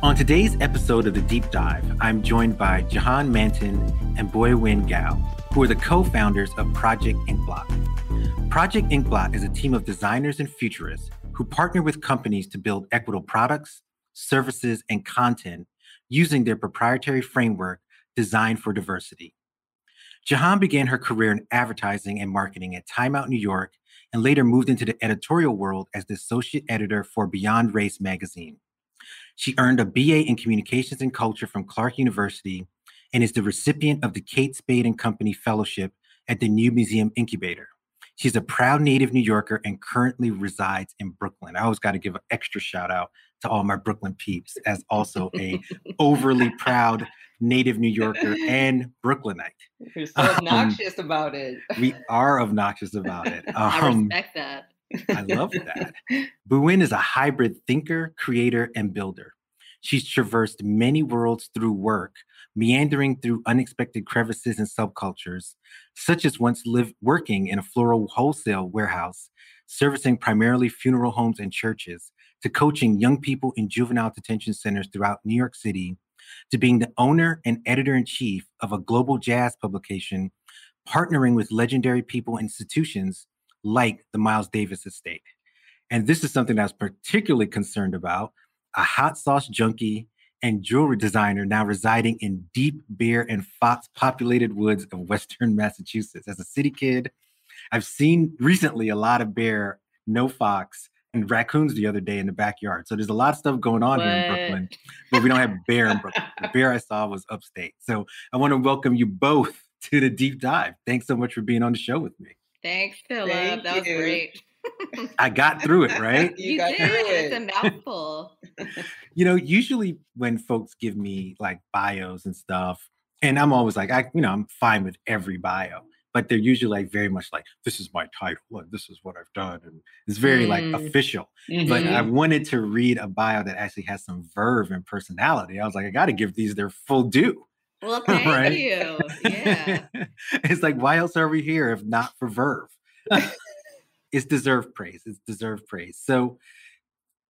On today's episode of The Deep Dive, I'm joined by Jahan Mantin and Boyuan Gao, who are the co founders of Project Inkblot. Project Inkblot is a team of designers and futurists who partner with companies to build equitable products, services, and content using their proprietary framework Design for Diversity. Jahan began her career in advertising and marketing at Time Out New York and later moved into the editorial world as the associate editor for Beyond Race magazine. She earned a BA in Communications and Culture from Clark University and is the recipient of the Kate Spade and Company Fellowship at the New Museum Incubator. She's a proud native New Yorker and currently resides in Brooklyn. I always got to give an extra shout out to all my Brooklyn peeps as also a overly proud native New Yorker and Brooklynite. You're so obnoxious um, about it. we are obnoxious about it. Um, I respect that. I love that. Boyuan is a hybrid thinker, creator, and builder. She's traversed many worlds through work, meandering through unexpected crevices and subcultures, such as once lived working in a floral wholesale warehouse, servicing primarily funeral homes and churches, to coaching young people in juvenile detention centers throughout New York City, to being the owner and editor in chief of a global jazz publication, partnering with legendary people and institutions like the Miles Davis estate. And this is something I was particularly concerned about a hot sauce junkie and jewelry designer now residing in deep bear and fox populated woods of Western Massachusetts. As a city kid, I've seen recently a lot of bear, no fox, and raccoons the other day in the backyard. So there's a lot of stuff going on what? here in Brooklyn, but we don't have bear in Brooklyn. The bear I saw was upstate. So I want to welcome you both to the deep dive. Thanks so much for being on the show with me. Thanks, Philip. Thank that you. was great. I got through it, right? you, you got did. through it. It's a mouthful. you know, usually when folks give me like bios and stuff, and I'm always like, I, you know, I'm fine with every bio, but they're usually like very much like, this is my title, and this is what I've done, and it's very mm. like official. Mm-hmm. But I wanted to read a bio that actually has some verve and personality. I was like, I got to give these their full due. Well, thank right? you. Yeah. it's like, why else are we here if not for verve? It's deserved praise. It's deserved praise. So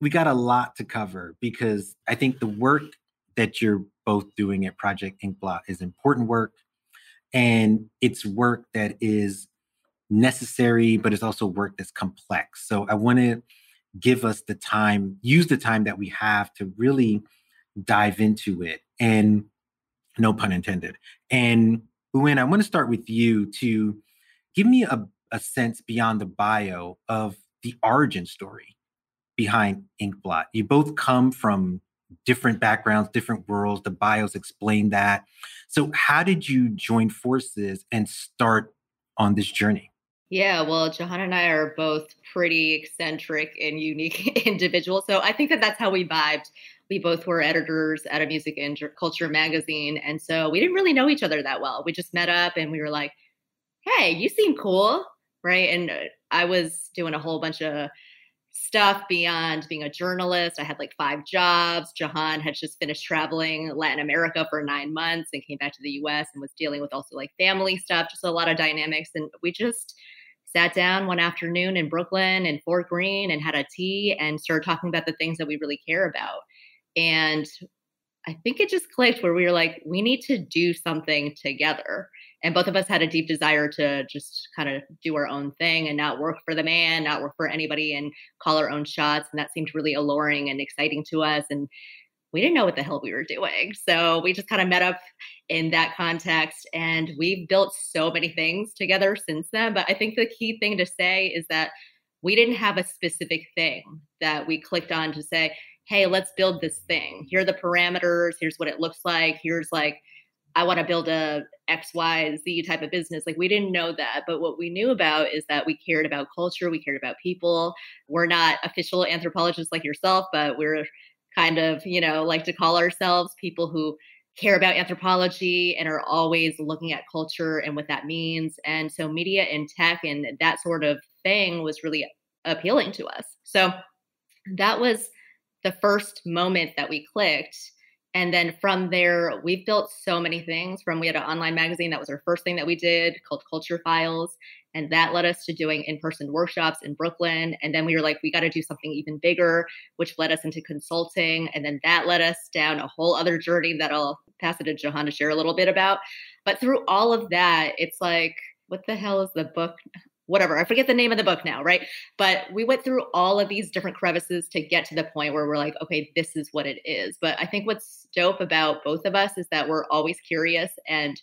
we got a lot to cover because I think the work that you're both doing at Project Inkblot is important work. And it's work that is necessary, but it's also work that's complex. So I want to give us the time, use the time that we have to really dive into it. And no pun intended. And Boyuan, I want to start with you to give me a, a sense beyond the bio of the origin story behind Inkblot. You both come from different backgrounds, different worlds. The bios explain that. So, how did you join forces and start on this journey? Yeah, well, Jahan and I are both pretty eccentric and unique individuals. So I think that that's how we vibed we both were editors at a music and culture magazine. And so we didn't really know each other that well. We just met up and we were like, hey, you seem cool. Right. And uh, I was doing a whole bunch of stuff beyond being a journalist. I had like five jobs. Jahan had just finished traveling Latin America for nine months and came back to the US and was dealing with also like family stuff, just a lot of dynamics. And we just, sat down one afternoon in Brooklyn and Fort Greene and had a tea and started talking about the things that we really care about. And I think it just clicked where we were like, we need to do something together. And both of us had a deep desire to just kind of do our own thing and not work for the man, not work for anybody, and call our own shots. And that seemed really alluring and exciting to us. And we didn't know what the hell we were doing. So we just kind of met up in that context and we've built so many things together since then. But I think the key thing to say is that we didn't have a specific thing that we clicked on to say, hey, let's build this thing. Here are the parameters. Here's what it looks like. Here's like, I want to build a X, Y, Z type of business. Like we didn't know that, but what we knew about is that we cared about culture, we cared about people. We're not official anthropologists like yourself, but we're kind of, you know, like to call ourselves people who care about anthropology and are always looking at culture and what that means. And so media and tech and that sort of thing was really appealing to us. So that was the first moment that we clicked. And then from there, we've built so many things. From we had an online magazine that was our first thing that we did called Culture Files. And that led us to doing in person workshops in Brooklyn. And then we were like, we got to do something even bigger, which led us into consulting. And then that led us down a whole other journey that I'll pass it to Jahan to share a little bit about. But through all of that, it's like, what the hell is the book? Whatever, I forget the name of the book now, right? But we went through all of these different crevices to get to the point where we're like, okay, this is what it is. But I think what's dope about both of us is that we're always curious and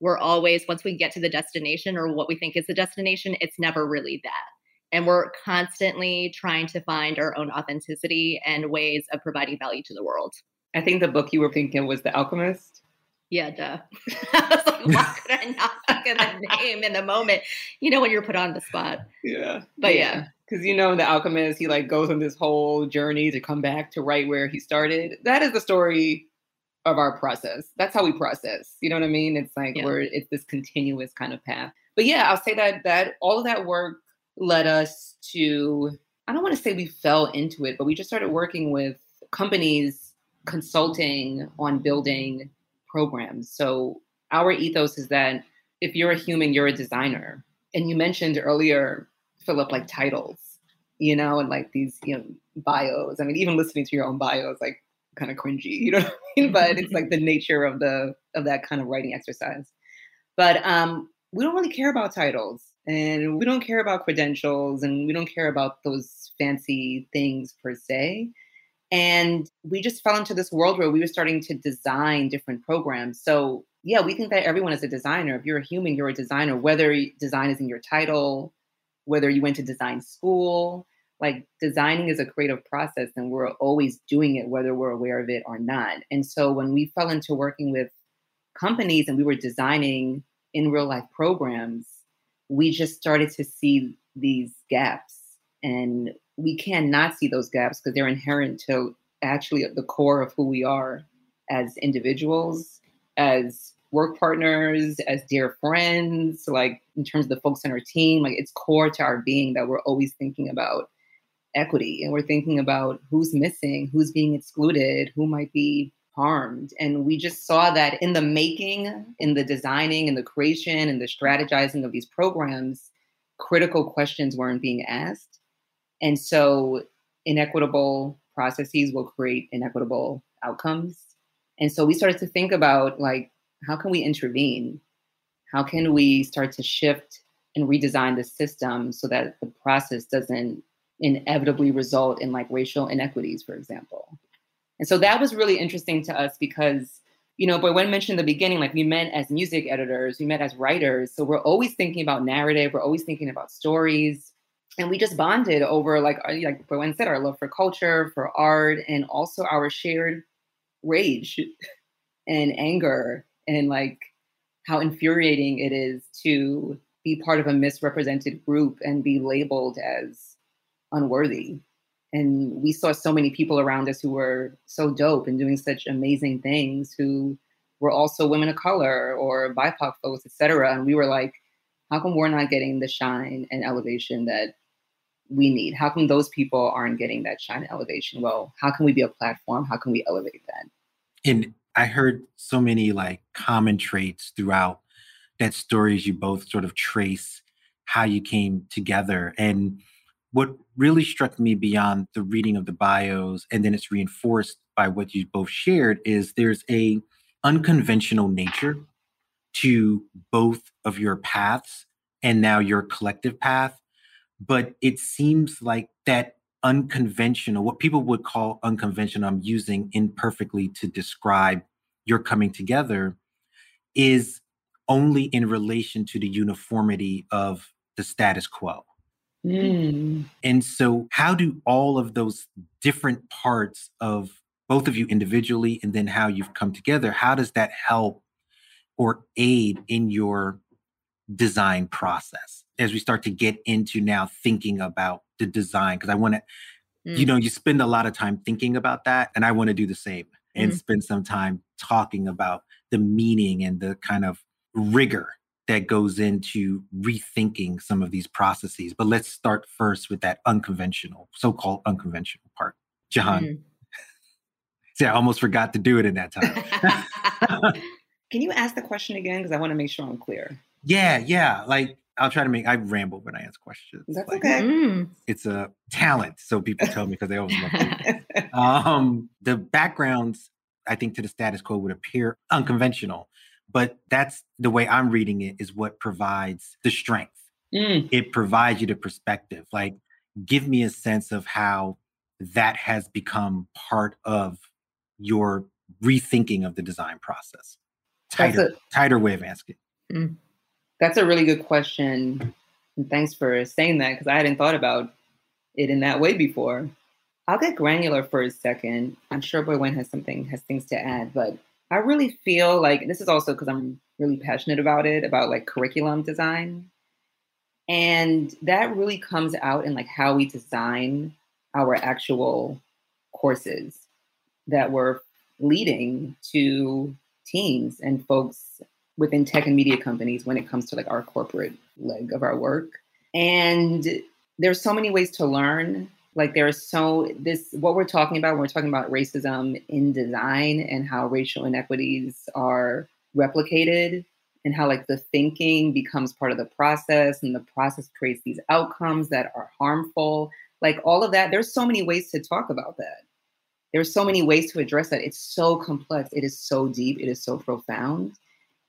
we're always, once we get to the destination or what we think is the destination, it's never really that. And we're constantly trying to find our own authenticity and ways of providing value to the world. I think the book you were thinking was The Alchemist. Yeah, duh. I was like, why could I not think of the name in the moment? You know, when you're put on the spot. Yeah. But yeah. Because yeah. you know, the alchemist, he like goes on this whole journey to come back to right where he started. That is the story of our process. That's how we process. You know what I mean? It's like yeah. we're it's this continuous kind of path. But yeah, I'll say that that all of that work led us to I don't want to say we fell into it, but we just started working with companies consulting on building programs. So our ethos is that if you're a human, you're a designer. And you mentioned earlier, Philip, like titles, you know, and like these, you know, bios. I mean, even listening to your own bio is like kind of cringy, you know what I mean? But it's like the nature of the of that kind of writing exercise. But um, we don't really care about titles and we don't care about credentials and we don't care about those fancy things per se. And we just fell into this world where we were starting to design different programs. So, yeah, we think that everyone is a designer. If you're a human, you're a designer, whether design is in your title, whether you went to design school. Like, designing is a creative process, and we're always doing it, whether we're aware of it or not. And so, when we fell into working with companies and we were designing in real life programs, we just started to see these gaps. And we cannot see those gaps because they're inherent to actually at the core of who we are as individuals, as work partners, as dear friends, like in terms of the folks on our team, like it's core to our being that we're always thinking about equity and we're thinking about who's missing, who's being excluded, who might be harmed. And we just saw that in the making, in the designing, in the creation, and the strategizing of these programs, critical questions weren't being asked. And so inequitable processes will create inequitable outcomes. And so we started to think about like, how can we intervene? How can we start to shift and redesign the system so that the process doesn't inevitably result in like racial inequities, for example? And so that was really interesting to us because, you know, Boyuan mentioned in the beginning, like we met as music editors, we met as writers. So we're always thinking about narrative, we're always thinking about stories and we just bonded over like uh, like Gwen said, our love for culture, for art, and also our shared rage and anger and like how infuriating it is to be part of a misrepresented group and be labeled as unworthy. And we saw so many people around us who were so dope and doing such amazing things who were also women of color or BIPOC folks, et cetera. And we were like, how come we're not getting the shine and elevation that we need? How come those people aren't getting that shine elevation? Well, how can we be a platform? How can we elevate that? And I heard so many like common traits throughout that stories you both sort of trace how you came together. And what really struck me beyond the reading of the bios and then it's reinforced by what you both shared is there's a unconventional nature to both of your paths and now your collective path but it seems like that unconventional, what people would call unconventional, I'm using imperfectly to describe your coming together, is only in relation to the uniformity of the status quo. Mm. And so, how do all of those different parts of both of you individually and then how you've come together, how does that help or aid in your design process? as we start to get into now thinking about the design because I want to mm. you know, you spend a lot of time thinking about that. And I want to do the same and mm. spend some time talking about the meaning and the kind of rigor that goes into rethinking some of these processes. But let's start first with that unconventional, so called unconventional part. Jahan. Mm. See, I almost forgot to do it in that time. Can you ask the question again? Because I want to make sure I'm clear. Yeah, yeah. Like I'll try to make I ramble when I ask questions. That's like, okay. Mm. It's a talent, so people tell me because they always love it. um, the backgrounds, I think, to the status quo would appear unconventional, but that's the way I'm reading it. Is what provides the strength. Mm. It provides you the perspective. Like, give me a sense of how that has become part of your rethinking of the design process tighter, a, tighter way of asking. Mm. That's a really good question. And thanks for saying that because I hadn't thought about it in that way before. I'll get granular for a second. I'm sure Boyuan has something, has things to add, but I really feel like this is also because I'm really passionate about it, about like curriculum design. And that really comes out in like how we design our actual courses that we're leading to teams and folks within tech and media companies when it comes to like our corporate leg of our work. And there's so many ways to learn. Like there is so this what we're talking about when we're talking about racism in design and how racial inequities are replicated and how like the thinking becomes part of the process and the process creates these outcomes that are harmful like all of that there's so many ways to talk about that there's so many ways to address that. It's so complex. It is so deep. It is so profound.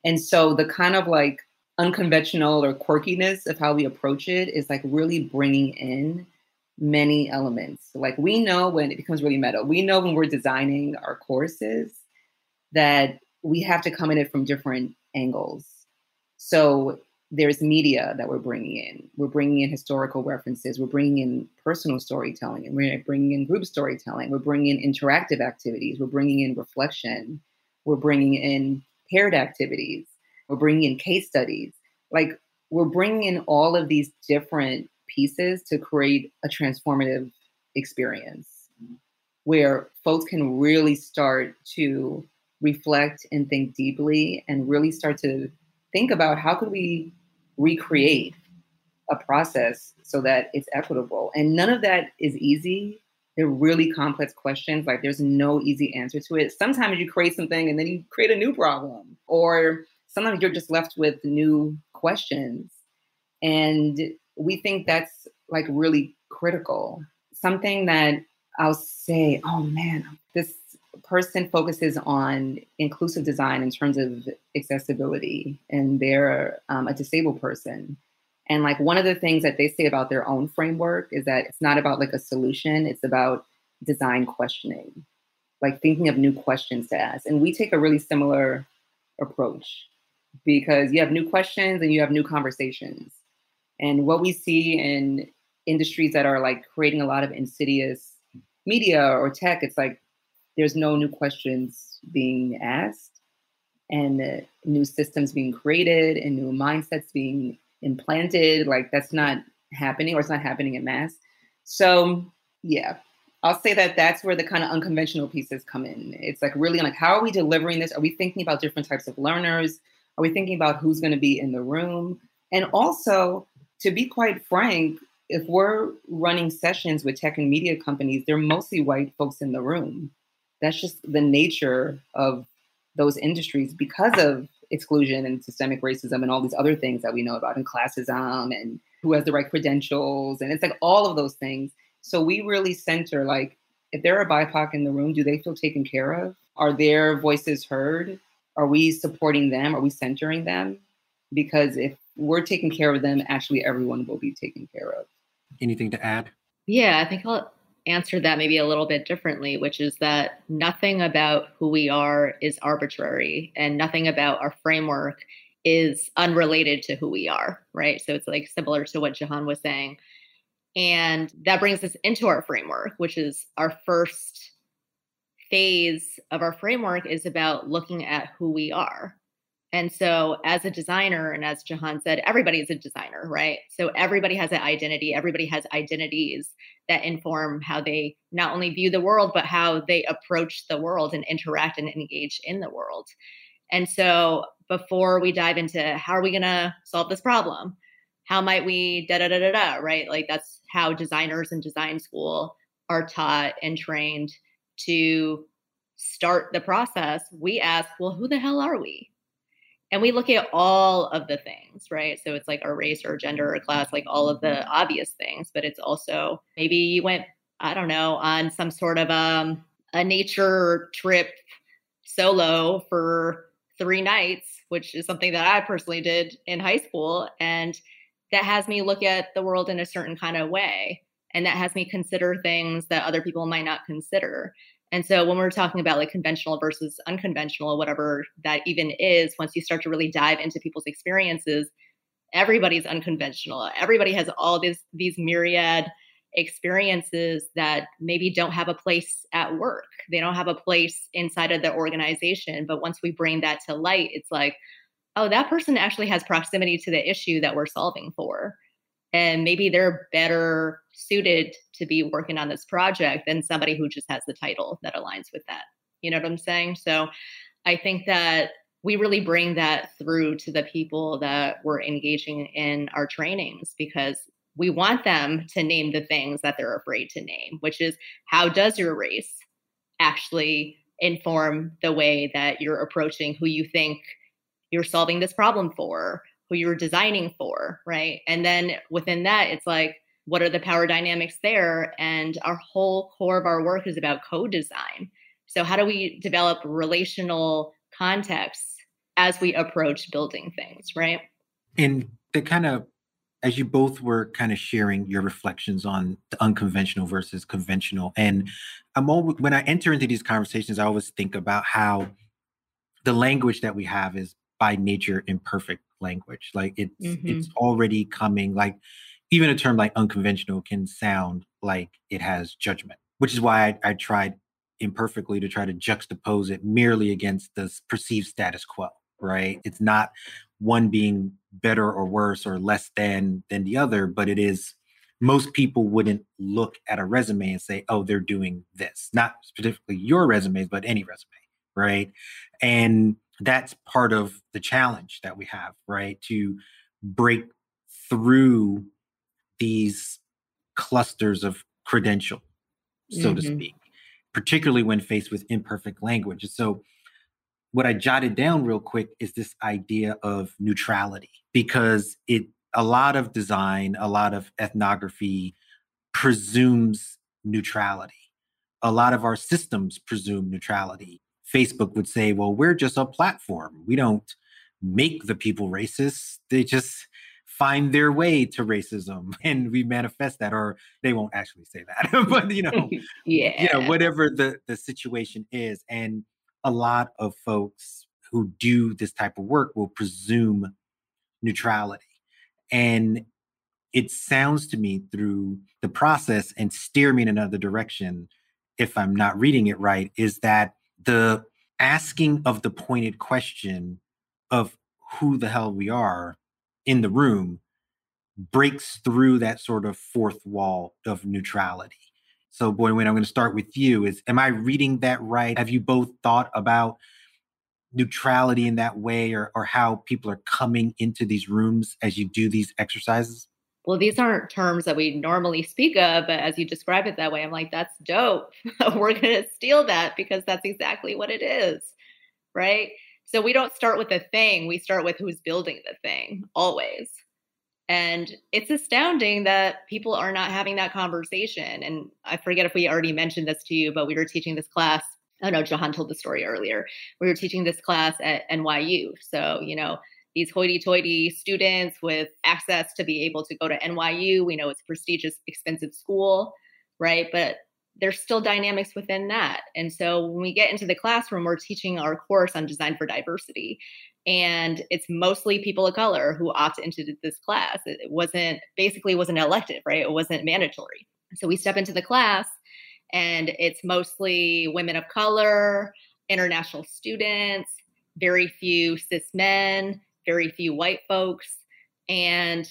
And so the kind of like unconventional or quirkiness of how we approach it is like really bringing in many elements. Like we know when it becomes really meta, we know when we're designing our courses that we have to come at it from different angles. So there's media that we're bringing in. We're bringing in historical references. We're bringing in personal storytelling, and we're bringing in group storytelling. We're bringing in interactive activities. We're bringing in reflection. We're bringing in paired activities. We're bringing in case studies. Like we're bringing in all of these different pieces to create a transformative experience where folks can really start to reflect and think deeply and really start to think about how could we recreate a process so that it's equitable. And none of that is easy. They're really complex questions. Like there's no easy answer to it. Sometimes you create something and then you create a new problem, or sometimes you're just left with new questions. And we think that's like really critical. Something that I'll say, oh man, this person focuses on inclusive design in terms of accessibility and they're um, a disabled person and like one of the things that they say about their own framework is that it's not about like a solution it's about design questioning like thinking of new questions to ask. And we take a really similar approach because you have new questions and you have new conversations. And what we see in industries that are like creating a lot of insidious media or tech it's like there's no new questions being asked and new systems being created and new mindsets being implanted. Like that's not happening or it's not happening in mass. So, yeah, I'll say that that's where the kind of unconventional pieces come in. It's like really like, how are we delivering this? Are we thinking about different types of learners? Are we thinking about who's going to be in the room? And also, to be quite frank, if we're running sessions with tech and media companies, they're mostly white folks in the room that's just the nature of those industries because of exclusion and systemic racism and all these other things that we know about and classism and who has the right credentials and it's like all of those things. So we really center like if there are bipoc in the room do they feel taken care of? Are their voices heard? Are we supporting them? Are we centering them? Because if we're taking care of them actually everyone will be taken care of. Anything to add? Yeah i think i'll answer that maybe a little bit differently, which is that nothing about who we are is arbitrary and nothing about our framework is unrelated to who we are, right? So it's like similar to what Jahan was saying. And that brings us into our framework, which is our first phase of our framework is about looking at who we are. And so, as a designer, and as Jahan said, everybody is a designer, right? So, everybody has an identity, everybody has identities that inform how they not only view the world, but how they approach the world and interact and engage in the world. And so, before we dive into how are we going to solve this problem, how might we da da da da da, right? Like, that's how designers in design school are taught and trained to start the process. We ask, well, who the hell are we? And we look at all of the things right? So it's like our race or gender or class like all of the obvious things but it's also maybe you went i don't know on some sort of um, a nature trip solo for three nights which is something that i personally did in high school. And that has me look at the world in a certain kind of way. And that has me consider things that other people might not consider and so when we're talking about like conventional versus unconventional, whatever that even is, once you start to really dive into people's experiences, everybody's unconventional. Everybody has all these these myriad experiences that maybe don't have a place at work. They don't have a place inside of the organization. But once we bring that to light, it's like, oh, that person actually has proximity to the issue that we're solving for and maybe they're better suited to be working on this project than somebody who just has the title that aligns with that. You know what i'm saying? So i think that we really bring that through to the people that we're engaging in our trainings because we want them to name the things that they're afraid to name which is how does your race actually inform the way that you're approaching who you think you're solving this problem for who you're designing for, right? And then within that, it's like, what are the power dynamics there? And our whole core of our work is about co design. So, how do we develop relational contexts as we approach building things, right? And the kind of, as you both were kind of sharing your reflections on the unconventional versus conventional, and I'm always, when I enter into these conversations, I always think about how the language that we have is by nature imperfect language. Like it's mm-hmm. it's already coming like even a term like unconventional can sound like it has judgment, which is why I, I tried imperfectly to try to juxtapose it merely against the perceived status quo, right? It's not one being better or worse or less than than the other, but it is most people wouldn't look at a resume and say, "Oh, they're doing this." Not specifically your resumes, but any resume, right? And that's part of the challenge that we have, right? To break through these clusters of credential, so mm-hmm. to speak, particularly when faced with imperfect language. And So, what I jotted down real quick is this idea of neutrality because it a lot of design, a lot of ethnography presumes neutrality. A lot of our systems presume neutrality. Facebook would say, well, we're just a platform. We don't make the people racist. They just find their way to racism and we manifest that or they won't actually say that but you know yeah you know whatever the the situation is and a lot of folks who do this type of work will presume neutrality and it sounds to me through the process and steer me in another direction if i'm not reading it right is that the asking of the pointed question of who the hell we are in the room breaks through that sort of fourth wall of neutrality. So, Boyuan I'm going to start with you, is am I reading that right? Have you both thought about neutrality in that way or, or how people are coming into these rooms as you do these exercises? Well, these aren't terms that we normally speak of, but as you describe it that way, I'm like, that's dope. We're going to steal that because that's exactly what it is. Right. So we don't start with a thing, we start with who's building the thing always. And it's astounding that people are not having that conversation. And I forget if we already mentioned this to you, but we were teaching this class. Oh no, Jahan told the story earlier. We were teaching this class at NYU. So, you know, these hoity-toity students with access to be able to go to NYU. We know it's a prestigious, expensive school, right? But there's still dynamics within that. And so when we get into the classroom, we're teaching our course on design for diversity. And it's mostly people of color who opt into this class. It wasn't basically wasn't elective, right? It wasn't mandatory. So we step into the class and it's mostly women of color, international students, very few cis men, very few white folks. And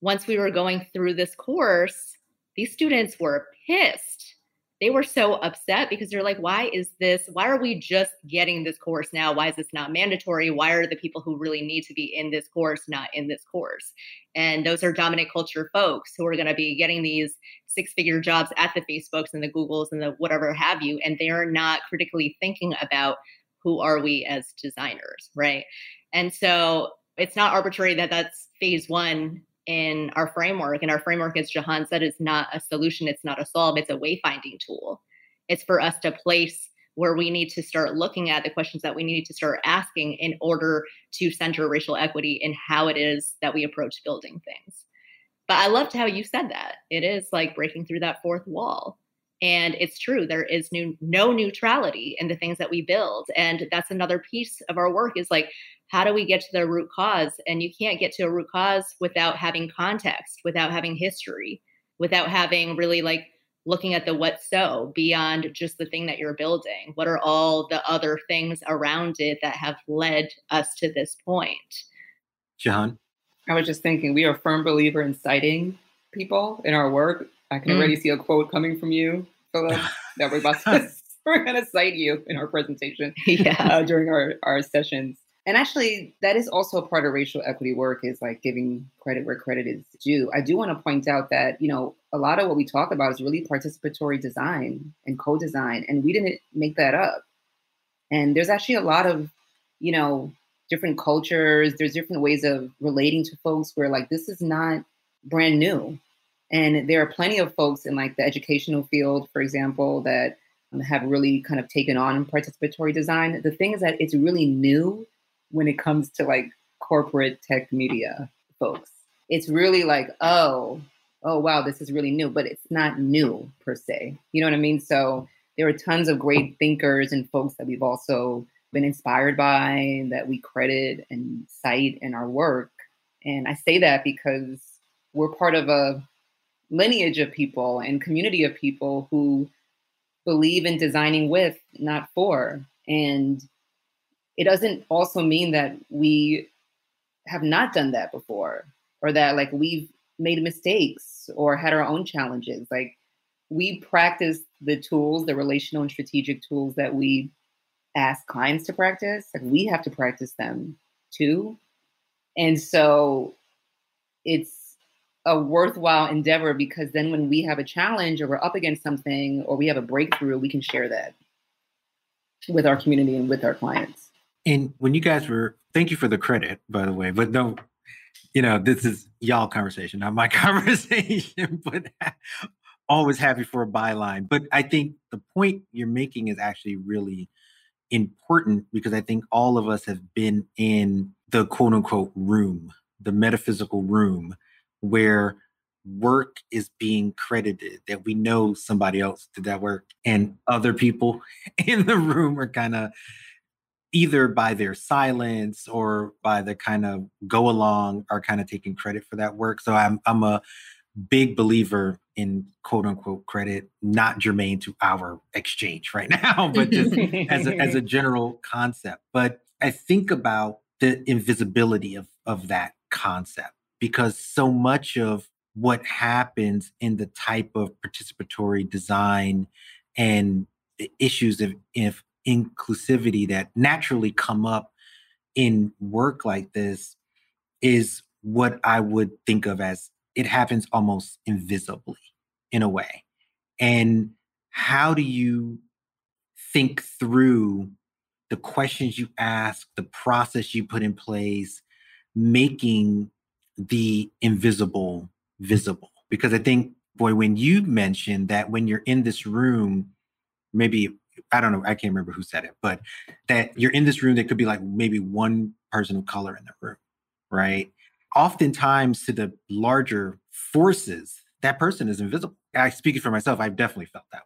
once we were going through this course, these students were pissed they were so upset because they're like, why is this? Why are we just getting this course now? Why is this not mandatory? Why are the people who really need to be in this course not in this course? And those are dominant culture folks who are going to be getting these six figure jobs at the Facebooks and the Googles and the whatever have you. And they're not critically thinking about who are we as designers, right? And so it's not arbitrary that that's phase one in our framework. And our framework, as Jahan said, is not a solution, it's not a solve, it's a wayfinding tool. It's for us to place where we need to start looking at the questions that we need to start asking in order to center racial equity in how it is that we approach building things. But I loved how you said that. It is like breaking through that fourth wall. And it's true, there is new, no neutrality in the things that we build. And that's another piece of our work is like how do we get to the root cause? And you can't get to a root cause without having context, without having history, without having really like looking at the what so beyond just the thing that you're building. What are all the other things around it that have led us to this point? John? I was just thinking, we are a firm believer in citing people in our work. I can mm. already see a quote coming from you, Philip, that we're about to, we're going to cite you in our presentation yeah. uh, during our, our sessions. And actually, that is also a part of racial equity work is like giving credit where credit is due. I do want to point out that, you know, a lot of what we talk about is really participatory design and co-design, and we didn't make that up. And there's actually a lot of, you know, different cultures, there's different ways of relating to folks where like this is not brand new. And there are plenty of folks in like the educational field, for example, that um, have really kind of taken on participatory design. The thing is that it's really new when it comes to like corporate tech media folks. It's really like, oh, oh wow, this is really new, but it's not new per se. You know what I mean? So there are tons of great thinkers and folks that we've also been inspired by that we credit and cite in our work. And I say that because we're part of a lineage of people and community of people who believe in designing with, not for. And it doesn't also mean that we have not done that before or that like we've made mistakes or had our own challenges. Like we practice the tools the relational and strategic tools that we ask clients to practice. Like we have to practice them too. And so it's a worthwhile endeavor because then when we have a challenge or we're up against something or we have a breakthrough we can share that with our community and with our clients and when you guys were, thank you for the credit, by the way, but no, you know, this is y'all conversation, not my conversation, but always happy for a byline. But I think the point you're making is actually really important because I think all of us have been in the quote unquote room, the metaphysical room where work is being credited that we know somebody else did that work and other people in the room are kind of either by their silence or by the kind of go along are kind of taking credit for that work. So I'm I'm a big believer in quote unquote credit, not germane to our exchange right now, but just as a, as a general concept. But I think about the invisibility of of that concept because so much of what happens in the type of participatory design and issues of if inclusivity that naturally come up in work like this is what I would think of as it happens almost invisibly in a way. And how do you think through the questions you ask, the process you put in place, making the invisible visible? Because I think, Boyuan you mentioned that when you're in this room, maybe I don't know, I can't remember who said it, but that you're in this room, there could be like maybe one person of color in the room, right? Oftentimes, to the larger forces, that person is invisible. I speak it for myself, I've definitely felt that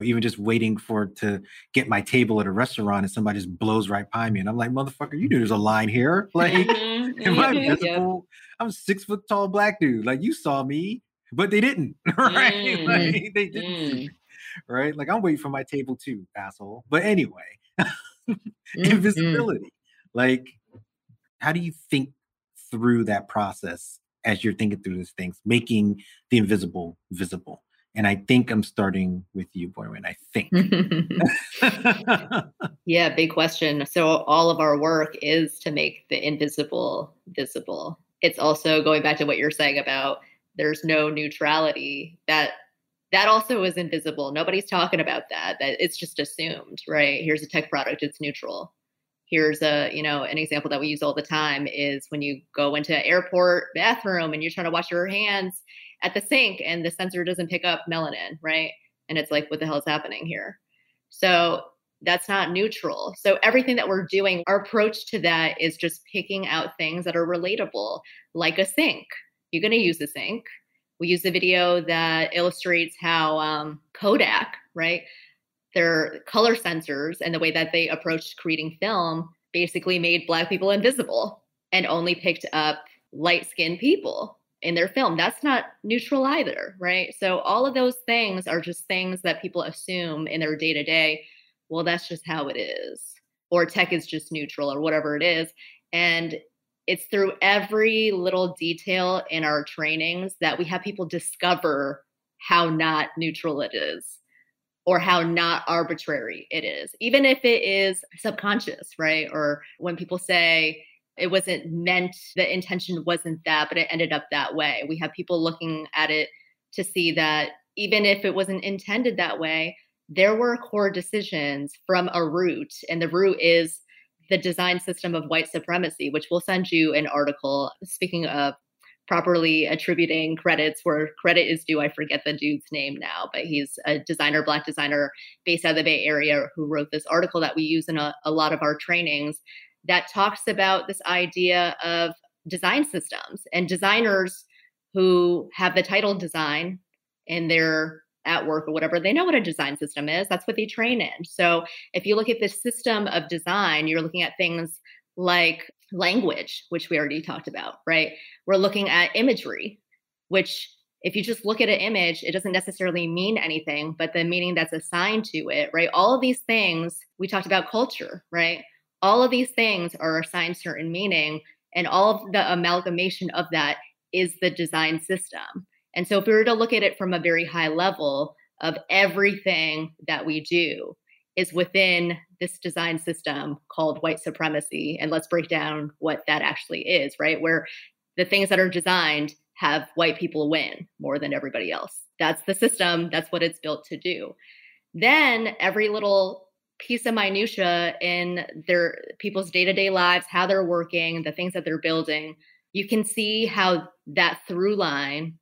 way. Even just waiting for to get my table at a restaurant and somebody just blows right by me. And I'm like, motherfucker, you knew there's a line here. Like. am I invisible? I'm six foot tall black dude. Like you saw me, but they didn't, right? Mm. Like, they didn't mm right? Like I'm waiting for my table too, asshole. But anyway, mm-hmm. invisibility. like how do you think through that process as you're thinking through these things, making the invisible visible? And I think I'm starting with you, Boyuan. I think. yeah, big question. So all of our work is to make the invisible visible. It's also going back to what you're saying about there's no neutrality. That that also is invisible. Nobody's talking about that. That it's just assumed, right? Here's a tech product, it's neutral here's a you know an example that we use all the time is when you go into an airport bathroom and you're trying to wash your hands at the sink and the sensor doesn't pick up melanin right? And it's like what the hell is happening here? So that's not neutral. So everything that we're doing our approach to that is just picking out things that are relatable like a sink. You're going to use a sink. We use a video that illustrates how um, kodak right? Their color sensors and the way that they approached creating film basically made black people invisible and only picked up light skinned people in their film. That's not neutral either, right? So all of those things are just things that people assume in their day to day. Well, that's just how it is. Or tech is just neutral or whatever it is. And it's through every little detail in our trainings that we have people discover how not neutral it is or how not arbitrary it is, even if it is subconscious, right? Or when people say it wasn't meant, the intention wasn't that, but it ended up that way. We have people looking at it to see that even if it wasn't intended that way, there were core decisions from a root, and the root is the design system of white supremacy, which we'll send you an article. Speaking of properly attributing credits where credit is due. I forget the dude's name now, but he's a designer, black designer based out of the Bay Area who wrote this article that we use in a, a lot of our trainings that talks about this idea of design systems and designers who have the title design and they're at work or whatever, they know what a design system is. That's what they train in. So if you look at the system of design, you're looking at things like language, which we already talked about, right? We're looking at imagery, which if you just look at an image, it doesn't necessarily mean anything, but the meaning that's assigned to it, right? All of these things, we talked about culture, right? All of these things are assigned certain meaning, and all of the amalgamation of that is the design system. And so, if we were to look at it from a very high level of everything that we do, is within this design system called white supremacy. And let's break down what that actually is, right? Where the things that are designed have white people win more than everybody else. That's the system, that's what it's built to do. Then every little piece of minutia in their people's day-to-day lives, how they're working, the things that they're building, you can see how that through line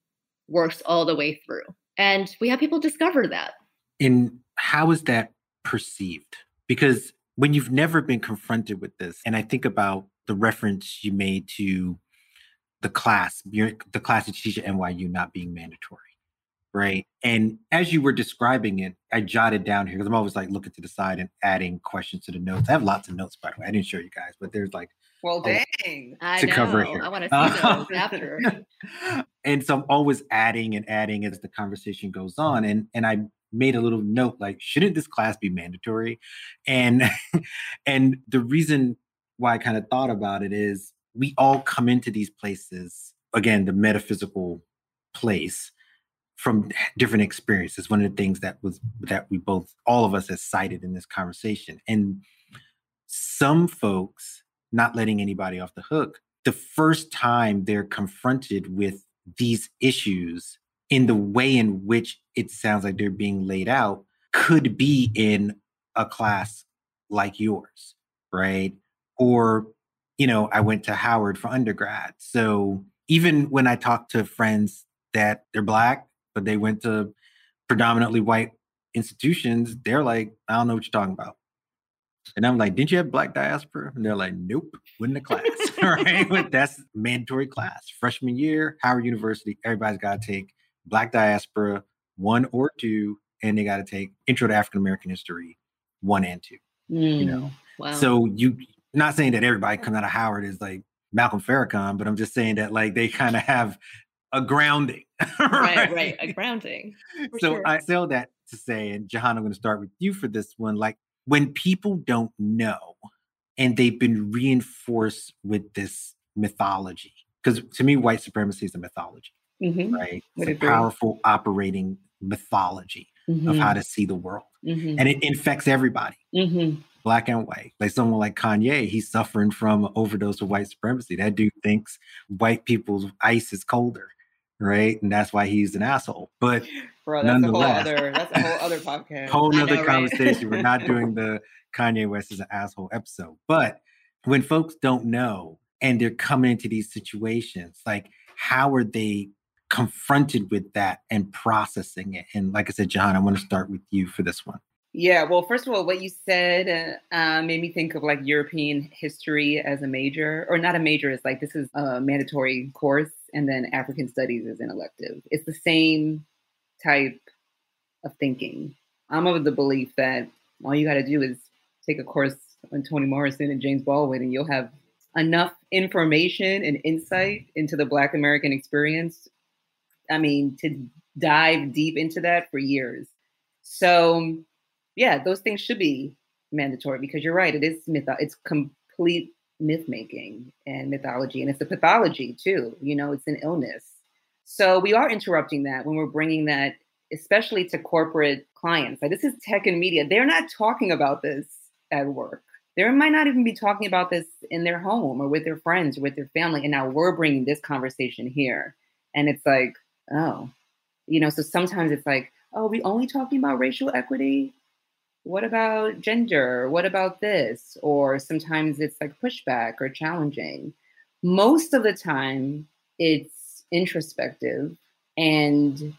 works all the way through. And we have people discover that. And how is that perceived because when you've never been confronted with this and i think about the reference you made to the class the class that you teach at nyu not being mandatory right? And as you were describing it i jotted down here because i'm always like looking to the side and adding questions to the notes. I have lots of notes by the way. I didn't show you guys but there's like well dang. To cover here i want to see uh, those after. and so i'm always adding and adding as the conversation goes on and and i made a little note like shouldn't this class be mandatory? And and the reason why i kind of thought about it is we all come into these places again the metaphysical place from different experiences one of the things that was that we both all of us has cited in this conversation and some folks not letting anybody off the hook the first time they're confronted with these issues in the way in which it sounds like they're being laid out could be in a class like yours, right? Or, you know, I went to Howard for undergrad. So even when I talk to friends that they're black, but they went to predominantly white institutions, they're like, I don't know what you're talking about. And I'm like, didn't you have black diaspora? And they're like, nope, wouldn't the class. right? That's mandatory class. Freshman year, Howard University, everybody's got to take Black Diaspora one or two, and they got to take Intro to African American History one and two. Mm, you know, wow. so you not saying that everybody coming out of Howard is like Malcolm Farrakhan, but I'm just saying that like they kind of have a grounding. right? right, right, a grounding. So sure. I say that to say, and Jahan, I'm going to start with you for this one. Like when people don't know and they've been reinforced with this mythology. Because to me, white supremacy is a mythology, mm-hmm. right? It's a powerful operating mythology mm-hmm. of how to see the world. Mm-hmm. And it infects everybody, mm-hmm. black and white. Like someone like Kanye, he's suffering from an overdose of white supremacy. That dude thinks white people's ice is colder, right? And that's why he's an asshole. But Bro, that's nonetheless, a whole other that's a whole other podcast. whole other conversation. We're not doing the Kanye West is an asshole episode. But when folks don't know and they're coming into these situations, like how are they confronted with that and processing it? And like I said, Jahan, I want to start with you for this one. Yeah, well, first of all, what you said uh, made me think of like European history as a major, or not a major. It's like this is a mandatory course, and then African studies is an elective. It's the same type of thinking. I'm of the belief that all you got to do is take a course on Toni Morrison and James Baldwin, and you'll have enough information and insight into the Black American experience I mean, to dive deep into that for years. So, yeah, those things should be mandatory because you're right. It is myth. It's complete myth making and mythology, and it's a pathology too. You know, it's an illness. So we are interrupting that when we're bringing that, especially to corporate clients. Like this is tech and media. They're not talking about this at work. They might not even be talking about this in their home or with their friends or with their family. And now we're bringing this conversation here. And it's like, oh, you know, so sometimes it's like, oh, we only talking about racial equity? What about gender? What about this? Or sometimes it's like pushback or challenging. Most of the time, it's introspective and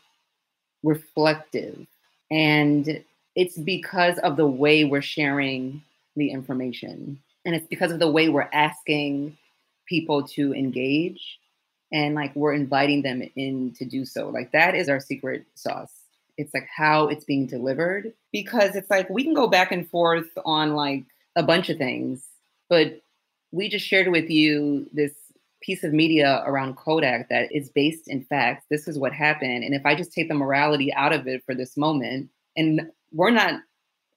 reflective. And it's because of the way we're sharing the information. And it's because of the way we're asking people to engage and like we're inviting them in to do so. Like that is our secret sauce. It's like how it's being delivered because it's like we can go back and forth on like a bunch of things, but we just shared with you this piece of media around Kodak that is based in facts. This is what happened. And if I just take the morality out of it for this moment, and we're not,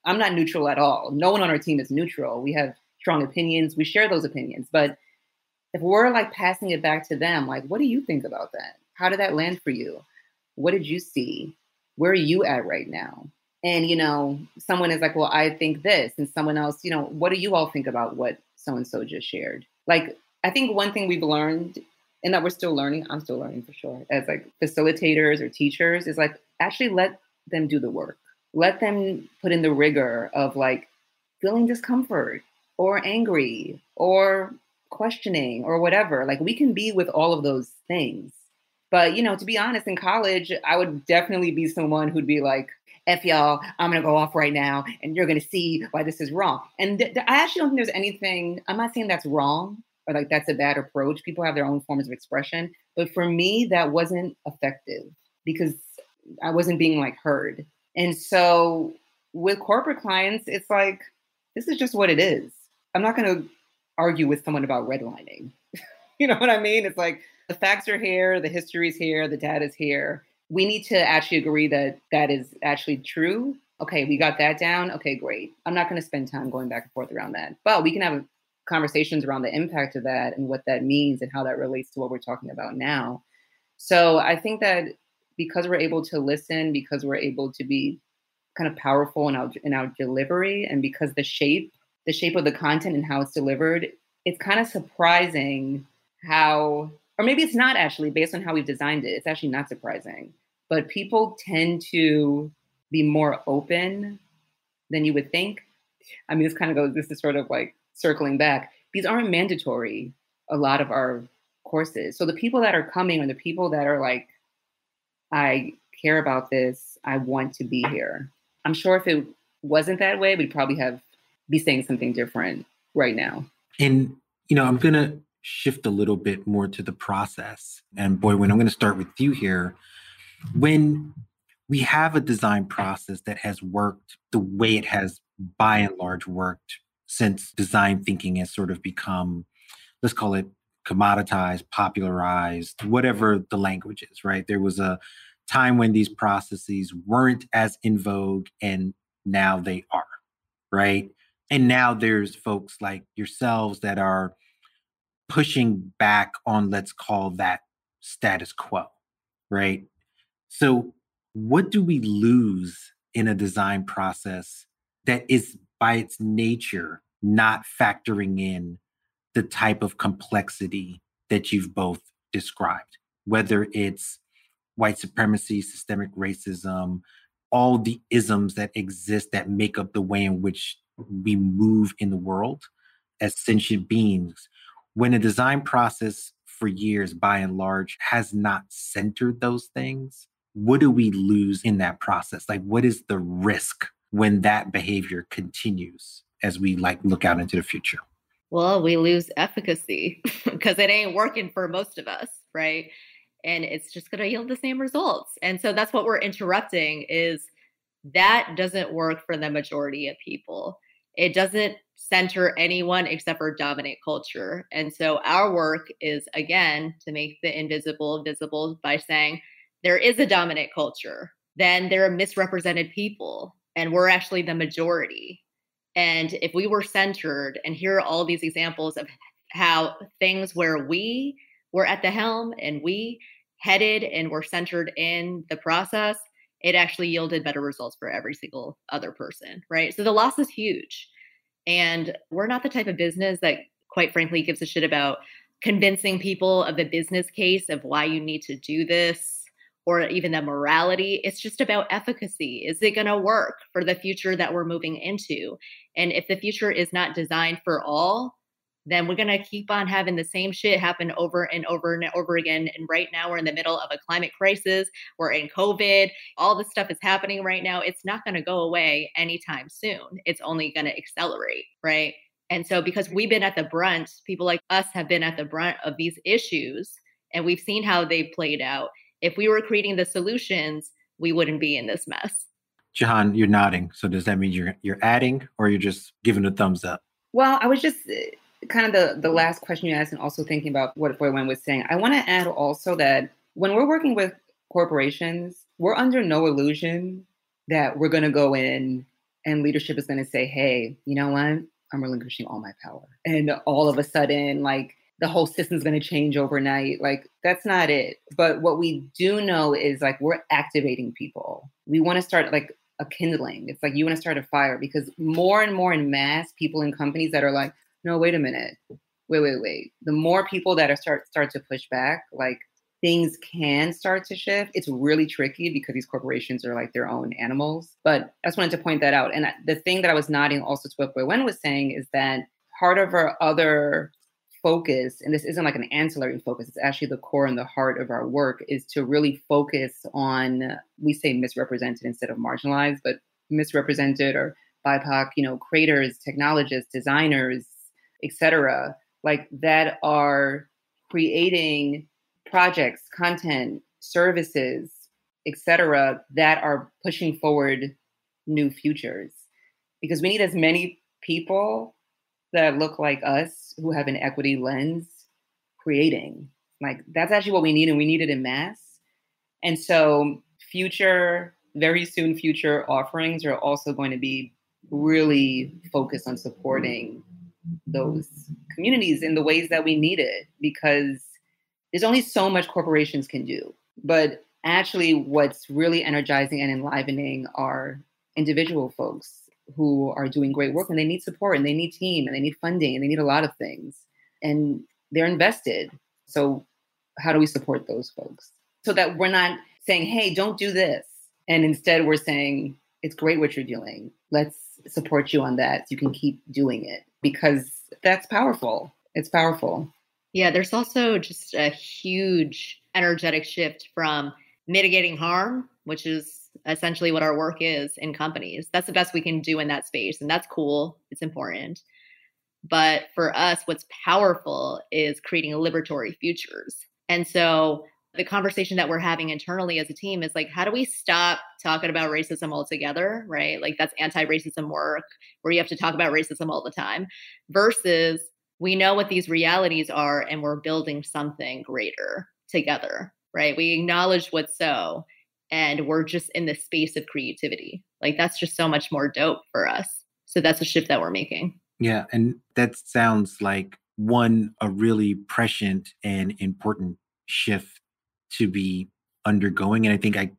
I'm not neutral at all. No one on our team is neutral. We have strong opinions. We share those opinions. But if we're like passing it back to them, like, what do you think about that? How did that land for you? What did you see? Where are you at right now? And, you know, someone is like, well, I think this. And someone else, you know, what do you all think about what so and so just shared? Like, I think one thing we've learned and that we're still learning, I'm still learning for sure, as like facilitators or teachers, is like actually let them do the work. Let them put in the rigor of like feeling discomfort or angry or questioning or whatever. Like we can be with all of those things. But, you know, to be honest, in college, I would definitely be someone who'd be like, F y'all, I'm gonna go off right now and you're gonna see why this is wrong. And th- th- I actually don't think there's anything, I'm not saying that's wrong or like that's a bad approach. People have their own forms of expression. But for me, that wasn't effective because I wasn't being like heard. And so with corporate clients, it's like, this is just what it is. I'm not gonna argue with someone about redlining. you know what I mean? It's like the facts are here, the history is here, the data is here. We need to actually agree that that is actually true. Okay, we got that down. Okay, great. I'm not going to spend time going back and forth around that, but we can have conversations around the impact of that and what that means and how that relates to what we're talking about now. So I think that because we're able to listen, because we're able to be kind of powerful in our in our delivery, and because the shape the shape of the content and how it's delivered, it's kind of surprising how, or maybe it's not actually based on how we've designed it. It's actually not surprising, but people tend to be more open than you would think. I mean, this kind of goes, this is sort of like circling back. These aren't mandatory, a lot of our courses. So the people that are coming are the people that are like, I care about this. I want to be here. I'm sure if it wasn't that way, we'd probably have be saying something different right now. And, you know, I'm to shift a little bit more to the process. And Boyuan I'm going to start with you here, when we have a design process that has worked the way it has by and large worked since design thinking has sort of become, let's call it commoditized, popularized, whatever the language is, right? There was a time when these processes weren't as in vogue and now they are, right? And now there's folks like yourselves that are pushing back on, let's call that status quo, right? So, what do we lose in a design process that is by its nature not factoring in the type of complexity that you've both described, whether it's white supremacy, systemic racism, all the isms that exist that make up the way in which we move in the world as sentient beings. When a design process for years, by and large, has not centered those things, what do we lose in that process? Like, what is the risk when that behavior continues as we like look out into the future? Well, we lose efficacy because it ain't working for most of us, right? And it's just going to yield the same results. And so that's what we're interrupting is that doesn't work for the majority of people. It doesn't center anyone except for dominant culture. And so our work is again to make the invisible visible by saying there is a dominant culture, then there are misrepresented people, and we're actually the majority. And if we were centered, and here are all these examples of how things where we were at the helm and we headed and were centered in the process, it actually yielded better results for every single other person, right? So the loss is huge. And we're not the type of business that, quite frankly, gives a shit about convincing people of the business case of why you need to do this or even the morality. It's just about efficacy. Is it going to work for the future that we're moving into? And if the future is not designed for all, then we're going to keep on having the same shit happen over and over and over again. And right now, we're in the middle of a climate crisis. We're in COVID. All this stuff is happening right now. It's not going to go away anytime soon. It's only going to accelerate, right? And so, because we've been at the brunt, people like us have been at the brunt of these issues, and we've seen how they played out. If we were creating the solutions, we wouldn't be in this mess. Jahan, you're nodding. So does that mean you're you're adding or you're just giving a thumbs up? Well, I was just kind of the the last question you asked and also thinking about what Boyuan was saying. I want to add also that when we're working with corporations, we're under no illusion that we're going to go in and leadership is going to say, "Hey, you know what? I'm relinquishing all my power." And all of a sudden like the whole system's going to change overnight. Like that's not it. But what we do know is like we're activating people. We want to start like a kindling. It's like you want to start a fire because more and more in mass people in companies that are like, no, wait a minute, wait, wait, wait. The more people that are start start to push back, like things can start to shift. It's really tricky because these corporations are like their own animals. But I just wanted to point that out. And the thing that I was nodding also to what Boyuan was saying is that part of our other focus, and this isn't like an ancillary focus, it's actually the core and the heart of our work, is to really focus on, we say misrepresented instead of marginalized, but misrepresented or BIPOC, you know, creators, technologists, designers, etc., like that are creating projects, content, services, etc., that are pushing forward new futures. Because we need as many people that look like us who have an equity lens creating. Like that's actually what we need, and we need it in mass. And so, future, very soon, future offerings are also going to be really focused on supporting those communities in the ways that we need it because there's only so much corporations can do. But actually, what's really energizing and enlivening are individual folks who are doing great work and they need support and they need team and they need funding and they need a lot of things and they're invested. So, how do we support those folks so that we're not saying, hey, don't do this? And instead, we're saying, it's great what you're doing. Let's support you on that. So you can keep doing it because that's powerful. It's powerful. Yeah, there's also just a huge energetic shift from mitigating harm, which is essentially what our work is in companies. That's the best we can do in that space. And that's cool. It's important. But for us, what's powerful is creating liberatory futures. And so the conversation that we're having internally as a team is like, how do we stop talking about racism altogether? Right. Like that's anti racism work where you have to talk about racism all the time versus we know what these realities are and we're building something greater together. Right. We acknowledge what's so and we're just in the space of creativity. Like that's just so much more dope for us. So that's a shift that we're making. Yeah. And that sounds like one, a really prescient and important shift to be undergoing. And I think I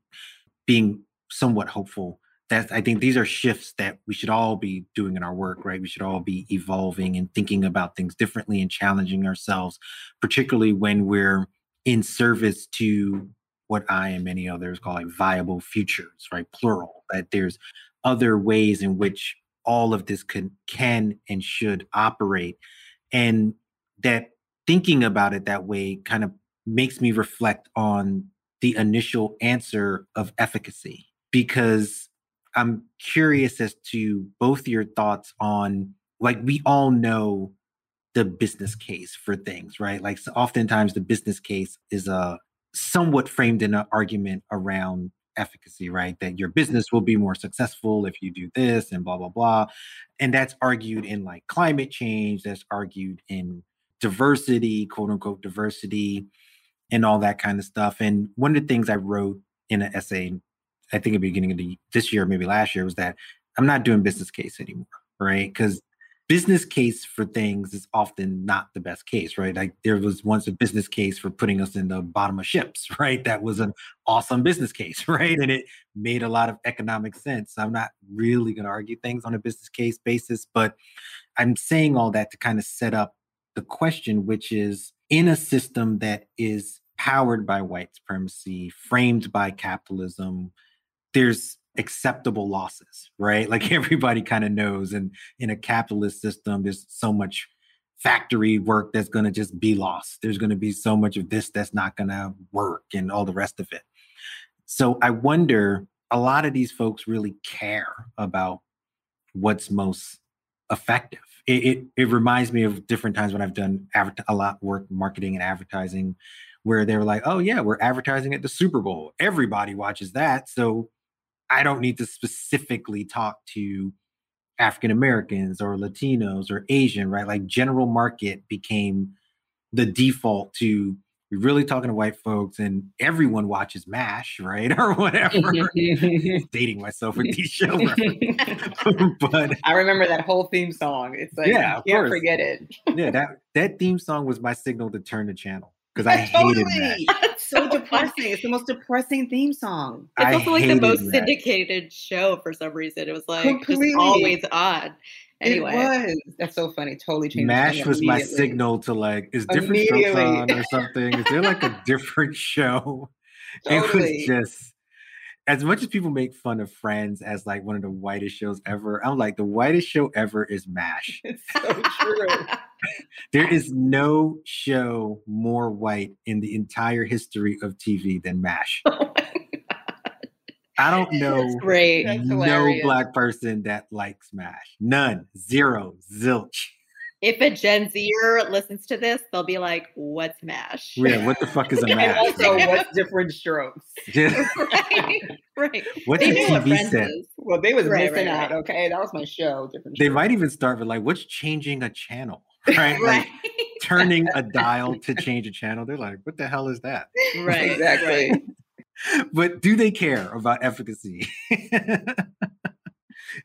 being somewhat hopeful that I think these are shifts that we should all be doing in our work, right? We should all be evolving and thinking about things differently and challenging ourselves, particularly when we're in service to what I and many others call like viable futures, right? Plural, that there's other ways in which all of this can can and should operate. And that thinking about it that way kind of makes me reflect on the initial answer of efficacy because I'm curious as to both your thoughts on like we all know the business case for things, right? Like so oftentimes the business case is a uh, somewhat framed in an argument around efficacy, right? That your business will be more successful if you do this and blah blah blah. And that's argued in like climate change, that's argued in diversity, quote unquote diversity, and all that kind of stuff. And one of the things I wrote in an essay I think at the beginning of the this year, maybe last year, was that I'm not doing business case anymore, right? Because business case for things is often not the best case, right? Like there was once a business case for putting us in the bottom of ships, right? That was an awesome business case, right? And it made a lot of economic sense. I'm not really going to argue things on a business case basis, but I'm saying all that to kind of set up the question, which is in a system that is powered by white supremacy, framed by capitalism, there's acceptable losses, right? Like everybody kind of knows. And in a capitalist system, there's so much factory work that's going to just be lost. There's going to be so much of this that's not going to work and all the rest of it. So I wonder a lot of these folks really care about what's most effective. It, it, it reminds me of different times when I've done adver- a lot work marketing and advertising where they were like, oh, yeah, we're advertising at the Super Bowl. Everybody watches that. So I don't need to specifically talk to African Americans or Latinos or Asian, right? Like general market became the default to we're really talking to white folks and everyone watches MASH, right? Or whatever. Dating myself with these shows. but I remember that whole theme song. It's like yeah, you can't course. forget it. yeah, that that theme song was my signal to turn the channel because I hated totally. that. It's so depressing. It's the most depressing theme song. It's I also like the most that. syndicated show for some reason. It was like Completely. just always on. Anyway, it was. That's so funny. Totally changed. Mash was my signal to like, is different strokes on or something? Is there like a different show? Totally. It was just as much as people make fun of Friends as like one of the whitest shows ever, I'm like the whitest show ever is MASH. It's so true. there is no show more white in the entire history of TV than MASH. Oh I don't know great. no black person that likes MASH. None. Zero. Zilch if a Gen Zer listens to this, they'll be like, "What's Mash?" Yeah, what the fuck is a Mash? and also, what's different strokes? right, right. What's they a TV set? Well, they was right, missing right, out. Okay, that was my show. Different. They might even start with like, "What's changing a channel?" Right, like turning a dial to change a channel. They're like, "What the hell is that?" Right, exactly. but do they care about efficacy?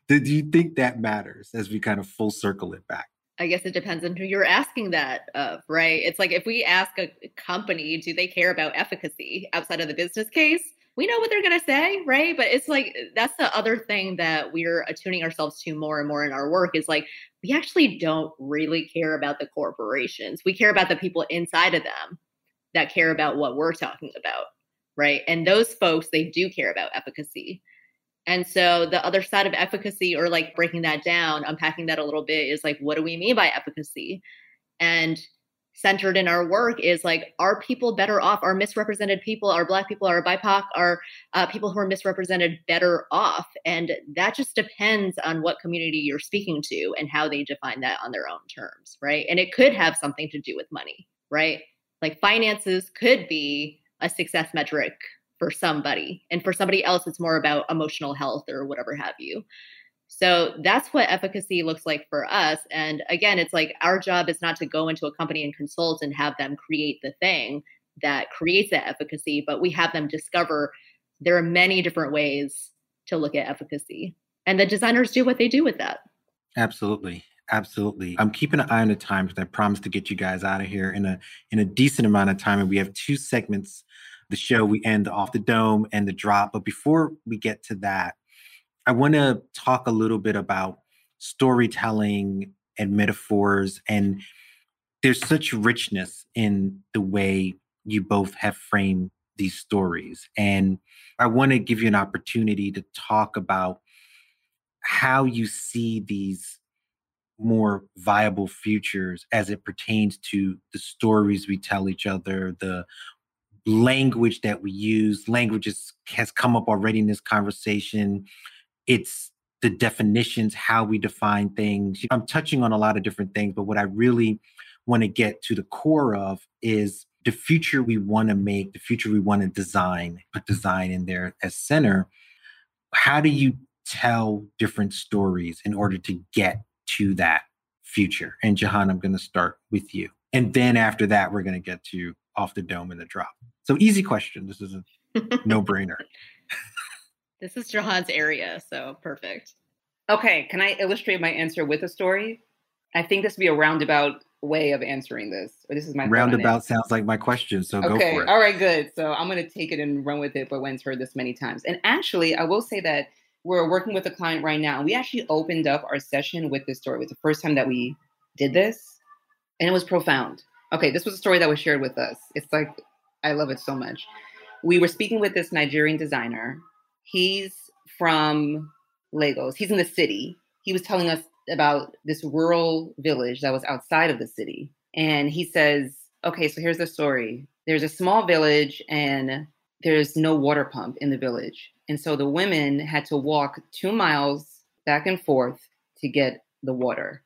do you think that matters as we kind of full circle it back? I guess it depends on who you're asking that of, right? It's like if we ask a company, do they care about efficacy outside of the business case? We know what they're going to say, right? But it's like that's the other thing that we're attuning ourselves to more and more in our work is like we actually don't really care about the corporations. We care about the people inside of them that care about what we're talking about, right? And those folks, they do care about efficacy. And so the other side of efficacy, or like breaking that down, unpacking that a little bit, is like, what do we mean by efficacy? And centered in our work is like, are people better off? Are misrepresented people, are Black people, are BIPOC, are uh, people who are misrepresented better off? And that just depends on what community you're speaking to and how they define that on their own terms, right? And it could have something to do with money, right? Like finances could be a success metric for somebody and for somebody else it's more about emotional health or whatever have you so that's what efficacy looks like for us and again it's like our job is not to go into a company and consult and have them create the thing that creates that efficacy but we have them discover there are many different ways to look at efficacy and the designers do what they do with that Absolutely. Absolutely. I'm keeping an eye on the time because I promised to get you guys out of here in a in a decent amount of time. And we have two segments. The show we end off the dome and the drop. But before we get to that, I want to talk a little bit about storytelling and metaphors. And there's such richness in the way you both have framed these stories. And I want to give you an opportunity to talk about how you see these more viable futures as it pertains to the stories we tell each other, the language that we use. Language is, has come up already in this conversation. It's the definitions, how we define things. I'm touching on a lot of different things, but what I really want to get to the core of is the future we want to make, the future we want to design, put design in there as center. How do you tell different stories in order to get to that future? And Jahan, I'm going to start with you. And then after that, we're going to get to off the dome and the drop. So easy question. This is a no brainer. this is Jahan's area. So perfect. Okay. Can I illustrate my answer with a story? I think this would be a roundabout way of answering this. Or this is my roundabout sounds like my question. So okay. go for it. All right, good. So I'm going to take it and run with it, but Wen's heard this many times. And actually, I will say that we're working with a client right now, and we actually opened up our session with this story. It was the first time that we did this, and it was profound. Okay, this was a story that was shared with us. It's like I love it so much. We were speaking with this Nigerian designer. He's from Lagos. He's in the city. He was telling us about this rural village that was outside of the city. And he says, okay, so here's the story. There's a small village and there's no water pump in the village. And so the women had to walk two miles back and forth to get the water.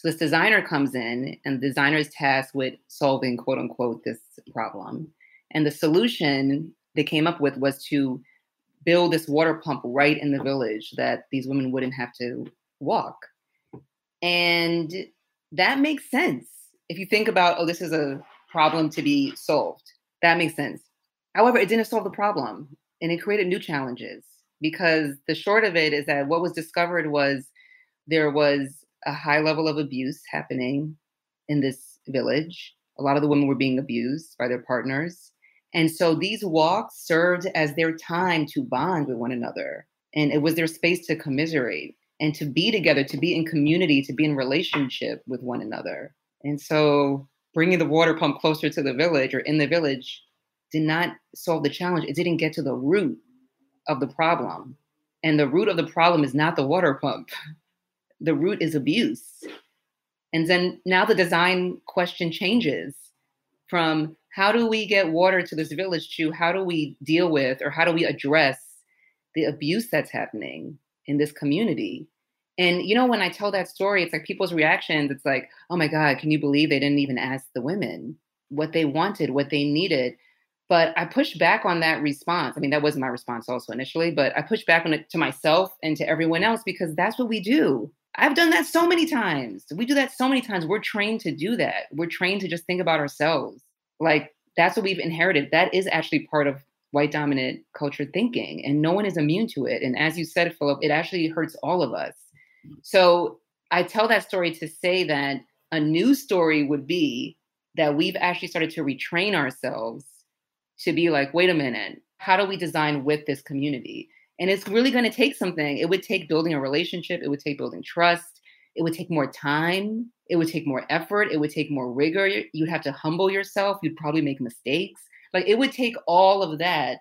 So this designer comes in, and the designer is tasked with solving, quote unquote, this problem. And the solution they came up with was to build this water pump right in the village that these women wouldn't have to walk. And that makes sense. If you think about, oh, this is a problem to be solved, that makes sense. However, it didn't solve the problem and it created new challenges because the short of it is that what was discovered was there was a high level of abuse happening in this village. A lot of the women were being abused by their partners. And so these walks served as their time to bond with one another. And it was their space to commiserate and to be together, to be in community, to be in relationship with one another. And so bringing the water pump closer to the village or in the village did not solve the challenge. It didn't get to the root of the problem. And the root of the problem is not the water pump, the root is abuse. And then now the design question changes from how do we get water to this village to how do we deal with or how do we address the abuse that's happening in this community? And you know, when I tell that story, it's like people's reactions, it's like, oh my God, can you believe they didn't even ask the women what they wanted, what they needed? But I pushed back on that response. I mean, that wasn't my response also initially, but I pushed back on it to myself and to everyone else because that's what we do. I've done that so many times. We do that so many times. We're trained to do that. We're trained to just think about ourselves. Like that's what we've inherited. That is actually part of white dominant culture thinking, and no one is immune to it. And as you said, Philip, it actually hurts all of us. So I tell that story to say that a new story would be that we've actually started to retrain ourselves to be like, wait a minute, how do we design with this community? And it's really going to take something. It would take building a relationship, it would take building trust, it would take more time, it would take more effort, it would take more rigor. You'd have to humble yourself, you'd probably make mistakes. Like it would take all of that.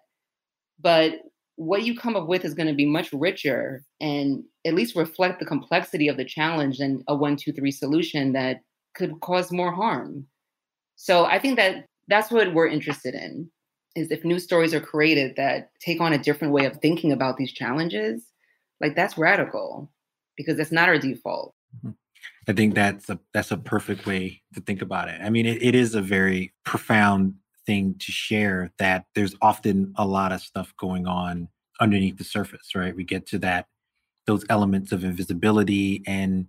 But what you come up with is going to be much richer and at least reflect the complexity of the challenge than a one, two, three solution that could cause more harm. So I think that that's what we're interested in is if new stories are created that take on a different way of thinking about these challenges, like that's radical because that's not our default. Mm-hmm. I think that's a that's a perfect way to think about it. I mean, it, it is a very profound thing to share that there's often a lot of stuff going on underneath the surface, right? We get to that those elements of invisibility and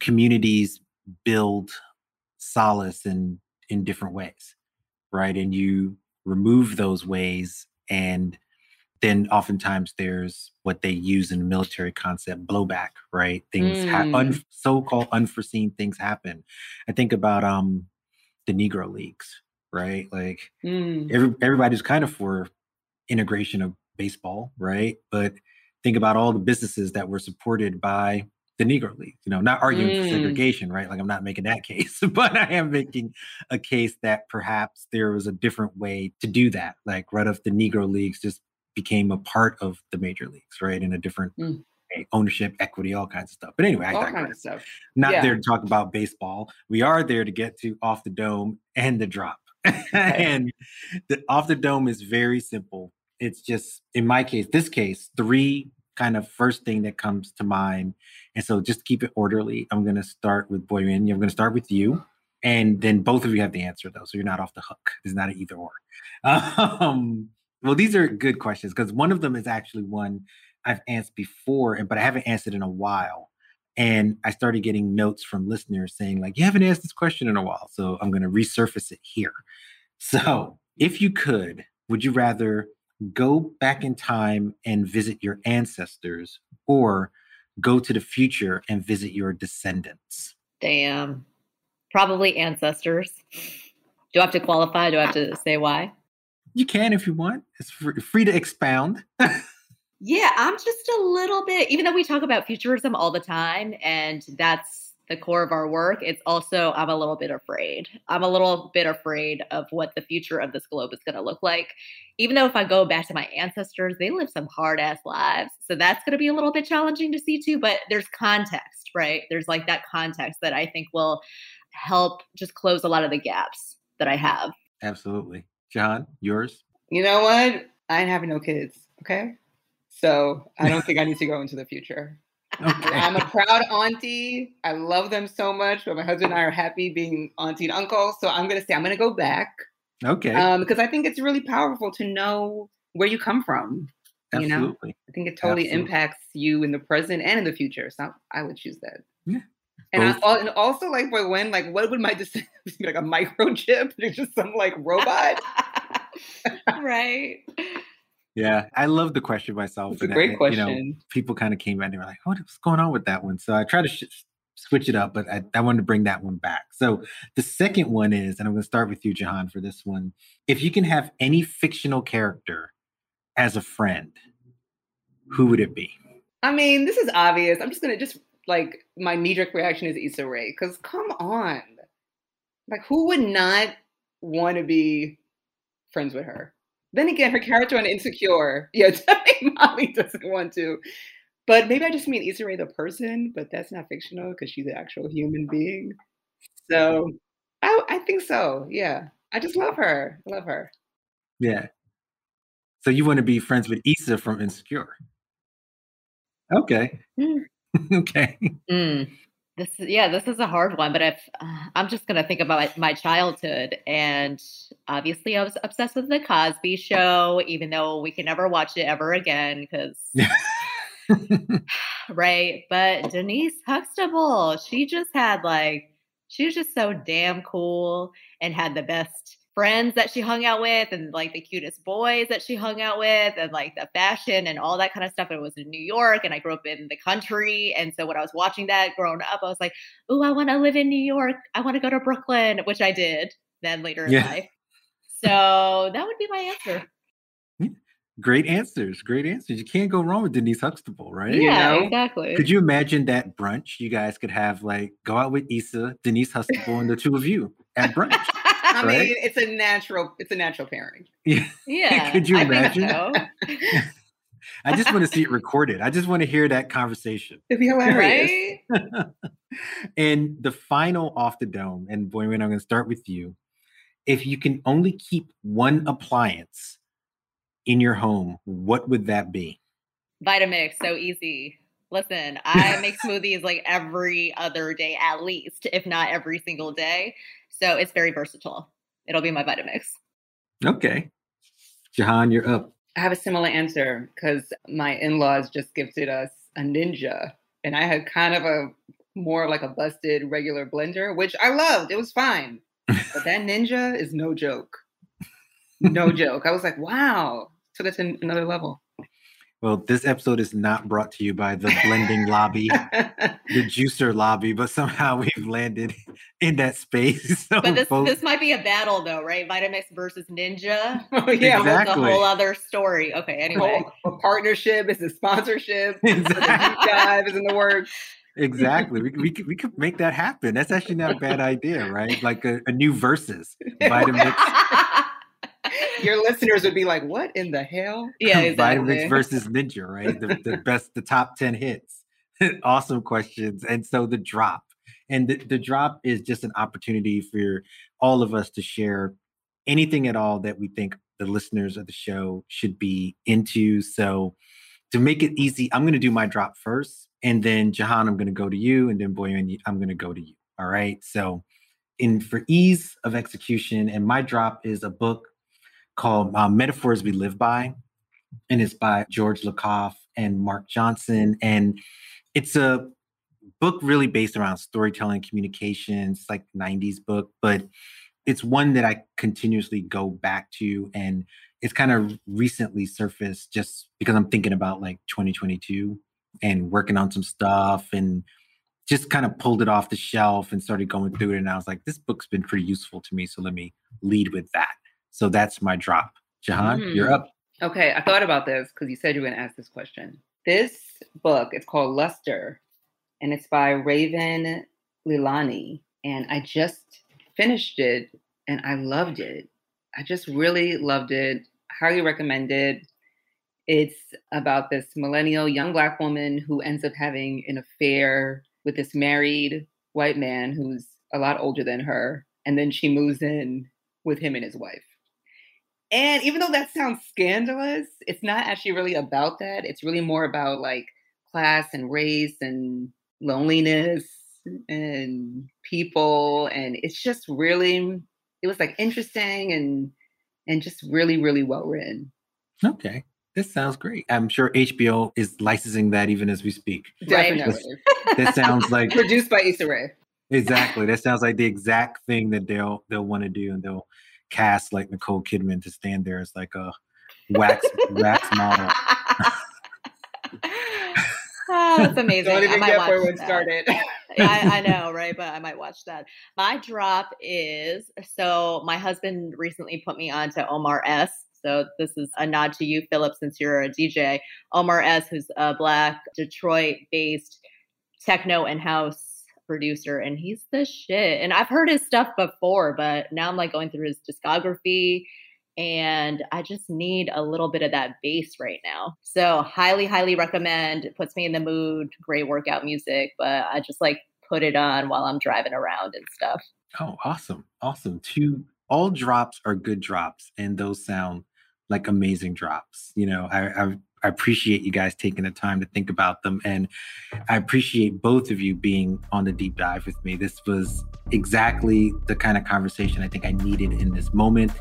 communities build solace in in different ways, right? And you remove those ways and then oftentimes there's what they use in the military concept blowback right things mm. ha- un- so-called unforeseen things happen i think about um the negro leagues right like mm. every, everybody's kind of for integration of baseball right but think about all the businesses that were supported by the negro league you know not arguing mm. for segregation right like i'm not making that case but i am making a case that perhaps there was a different way to do that like right off the negro leagues just became a part of the major leagues, right? In a different mm. ownership, equity, all kinds of stuff. But anyway, all I kinds of stuff. Not yeah. there to talk about baseball. We are there to get to off the dome and the drop. and the off the dome is very simple. It's just in my case, this case, three kind of first thing that comes to mind. And so just keep it orderly. I'm going to start with Boyuan. I'm going to start with you. And then both of you have the answer though. So you're not off the hook. It's not an either or. Um, well, these are good questions because one of them is actually one I've answered before, and but I haven't answered in a while. And I started getting notes from listeners saying, like, you haven't asked this question in a while. So I'm going to resurface it here. So if you could, would you rather go back in time and visit your ancestors or go to the future and visit your descendants? Damn. Probably ancestors. Do I have to qualify? Do I have to say why? You can if you want. It's free to expound. yeah, I'm just a little bit, even though we talk about futurism all the time, and that's the core of our work, it's also, I'm a little bit afraid. I'm a little bit afraid of what the future of this globe is going to look like. Even though if I go back to my ancestors, they lived some hard ass lives. So that's going to be a little bit challenging to see too. But there's context, right? There's like that context that I think will help just close a lot of the gaps that I have. Absolutely. Jahan, yours? You know what? I ain't having no kids. Okay. So I don't think I need to go into the future. Okay. I'm a proud auntie. I love them so much, but my husband and I are happy being auntie and uncle. So I'm going to say I'm going to go back. Okay. Um, because I think it's really powerful to know where you come from. Absolutely. You know, I think it totally Absolutely. impacts you in the present and in the future. So I would choose that. Yeah. And, I, and also, like, for when, like, what would my descendants be like a microchip? It's just some like robot, right? Yeah, I love the question myself. It's a great I, question. You know, people kind of came in and were like, "What's going on with that one?" So I try to sh- switch it up, but I, I wanted to bring that one back. So the second one is, and I'm going to start with you, Jahan, for this one. If you can have any fictional character as a friend, who would it be? I mean, this is obvious. I'm just going to just like my knee jerk reaction is Issa Rae. Because come on, like who would not want to be friends with her? Then again, her character on Insecure, yeah, Molly doesn't want to. But maybe I just mean Issa Rae the person, but that's not fictional because she's an actual human being. So I, I think so. Yeah, I just love her. I love her. Yeah. So you want to be friends with Issa from Insecure? Okay. Mm. okay. Mm. This yeah, this is a hard one, but if uh, I'm just gonna think about my, my, childhood, and obviously I was obsessed with the Cosby Show, even though we can never watch it ever again because. right, but Denise Huxtable, she just had like she was just so damn cool and had the best friends that she hung out with and like the cutest boys that she hung out with and like the fashion and all that kind of stuff. And it was in New York and I grew up in the country. And so when I was watching that growing up, I was like, oh, I want to live in New York. I want to go to Brooklyn, which I did then later in yeah. life. So that would be my answer. Great answers. Great answers. You can't go wrong with Denise Huxtable, right? Yeah, you know? exactly. Could you imagine that brunch you guys could have like go out with Issa, Denise Huxtable, and the two of you at brunch? I right? mean, it's a natural, it's a natural pairing. Yeah. Yeah. Could you imagine? So. I just want to see it recorded. I just want to hear that conversation. It'd be hilarious. Right? and the final off the dome, and Boyuan, I'm going to start with you. If you can only keep one appliance in your home, what would that be? Vitamix, so easy. Listen, I make smoothies like every other day at least, if not every single day. So it's very versatile. It'll be my Vitamix. Okay. Jahan, you're up. I have a similar answer because my in laws just gifted us a Ninja. And I had kind of a more like a busted regular blender, which I loved. It was fine. But that Ninja is no joke. No joke. I was like, wow, took it to another level. Well, this episode is not brought to you by the blending lobby, the juicer lobby, but somehow we've landed in that space. So but this both... this might be a battle though, right? Vitamix versus Ninja. Oh, yeah, exactly. a whole other story. Okay, anyway. a partnership is a sponsorship. Exactly. dive is in the works. Exactly. We, we, could, we could make that happen. That's actually not a bad idea, right? Like a, a new versus Vitamix your listeners would be like, "What in the hell?" Yeah, exactly. Vitamix versus Ninja, right? The, the best, the top ten hits. awesome questions, and so the drop, and the, the drop is just an opportunity for all of us to share anything at all that we think the listeners of the show should be into. So to make it easy, I'm going to do my drop first, and then Jahan, I'm going to go to you, and then Boyuan, I'm going to go to you. All right. So, in for ease of execution, and my drop is a book called uh, Metaphors We Live By, and it's by George Lakoff and Mark Johnson. And it's a book really based around storytelling, communications, like 90s book, but it's one that I continuously go back to. And it's kind of recently surfaced just because I'm thinking about like 2022 and working on some stuff and just kind of pulled it off the shelf and started going through it. And I was like, this book's been pretty useful to me. So let me lead with that. So that's my drop. Jahan, mm. you're up. Okay, I thought about this because you said you were going to ask this question. This book, it's called Luster, and it's by Raven Leilani. And I just finished it and I loved it. I just really loved it. Highly recommended. It's about this millennial young black woman who ends up having an affair with this married white man who's a lot older than her. And then she moves in with him and his wife. And even though that sounds scandalous, it's not actually really about that. It's really more about like class and race and loneliness and people. And it's just really, it was like interesting and and just really, really well written. Okay. This sounds great. I'm sure HBO is licensing that even as we speak. Definitely. That sounds like produced by Issa Rae. Exactly. That sounds like the exact thing that they'll they'll want to do and they'll cast like Nicole Kidman to stand there as like a wax wax model. oh, that's amazing. Don't even get where it started. I, I, know, right? But I might watch that. My drop is so my husband recently put me on to Omar S. So this is a nod to you, Philip, since you're a DJ. Omar S, who's a black Detroit-based techno and house producer and he's the shit. And I've heard his stuff before, but now I'm like going through his discography and I just need a little bit of that bass right now. So, highly, highly recommend. It puts me in the mood, great workout music, but I just like put it on while I'm driving around and stuff. Oh, awesome. Awesome. Two all drops are good drops and those sound like amazing drops. You know, I, I've I appreciate you guys taking the time to think about them. And I appreciate both of you being on the deep dive with me. This was exactly the kind of conversation I think I needed in this moment.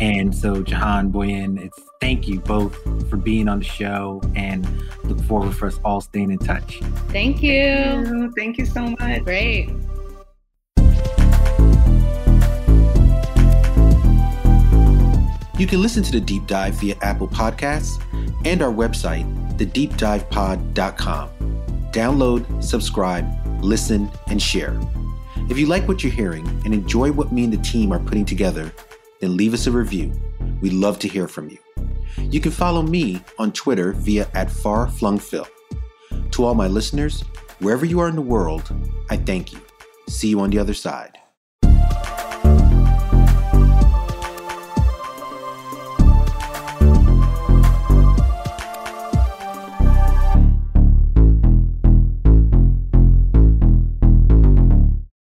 And so, Jahan, Boyuan, it's thank you both for being on the show and look forward for us all staying in touch. Thank you. Thank you so much. Great. You can listen to the deep dive via Apple Podcasts and our website, thedeepdivepod.com. Download, subscribe, listen, and share. If you like what you're hearing and enjoy what me and the team are putting together, then leave us a review. We'd love to hear from you. You can follow me on Twitter via at farflungphil. To all my listeners, wherever you are in the world, I thank you. See you on the other side.